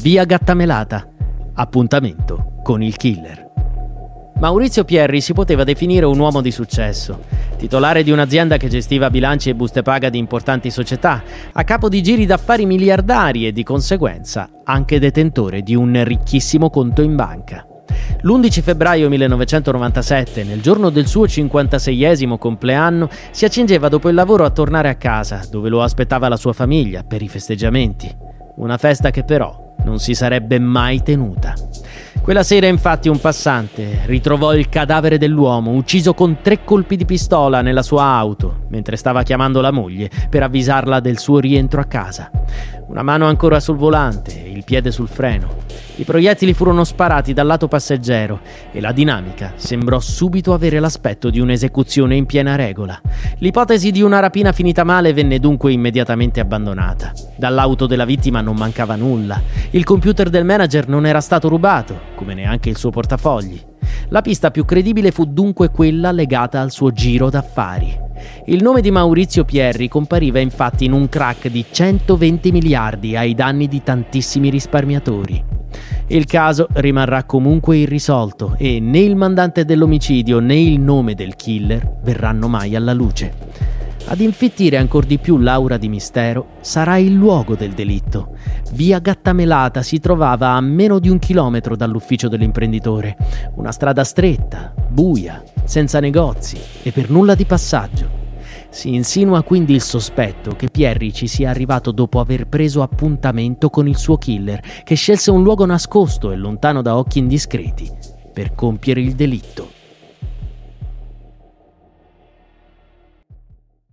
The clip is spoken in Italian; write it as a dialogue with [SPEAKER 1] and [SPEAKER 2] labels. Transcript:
[SPEAKER 1] Via Gattamelata. Appuntamento con il killer. Maurizio Pierri si poteva definire un uomo di successo, titolare di un'azienda che gestiva bilanci e buste paga di importanti società, a capo di giri d'affari miliardari e di conseguenza anche detentore di un ricchissimo conto in banca. L'11 febbraio 1997, nel giorno del suo 56esimo compleanno, si accingeva dopo il lavoro a tornare a casa, dove lo aspettava la sua famiglia per i festeggiamenti. Una festa che però non si sarebbe mai tenuta. Quella sera infatti un passante ritrovò il cadavere dell'uomo ucciso con tre colpi di pistola nella sua auto mentre stava chiamando la moglie per avvisarla del suo rientro a casa. Una mano ancora sul volante il piede sul freno. I proiettili furono sparati dal lato passeggero e la dinamica sembrò subito avere l'aspetto di un'esecuzione in piena regola. L'ipotesi di una rapina finita male venne dunque immediatamente abbandonata. Dall'auto della vittima non mancava nulla. Il computer del manager non era stato rubato come neanche il suo portafogli. La pista più credibile fu dunque quella legata al suo giro d'affari. Il nome di Maurizio Pierri compariva infatti in un crack di 120 miliardi ai danni di tantissimi risparmiatori. Il caso rimarrà comunque irrisolto e né il mandante dell'omicidio né il nome del killer verranno mai alla luce. Ad infittire ancora di più l'aura di mistero sarà il luogo del delitto. Via Gattamelata si trovava a meno di un chilometro dall'ufficio dell'imprenditore, una strada stretta, buia, senza negozi e per nulla di passaggio. Si insinua quindi il sospetto che Pierri ci sia arrivato dopo aver preso appuntamento con il suo killer, che scelse un luogo nascosto e lontano da occhi indiscreti per compiere il delitto.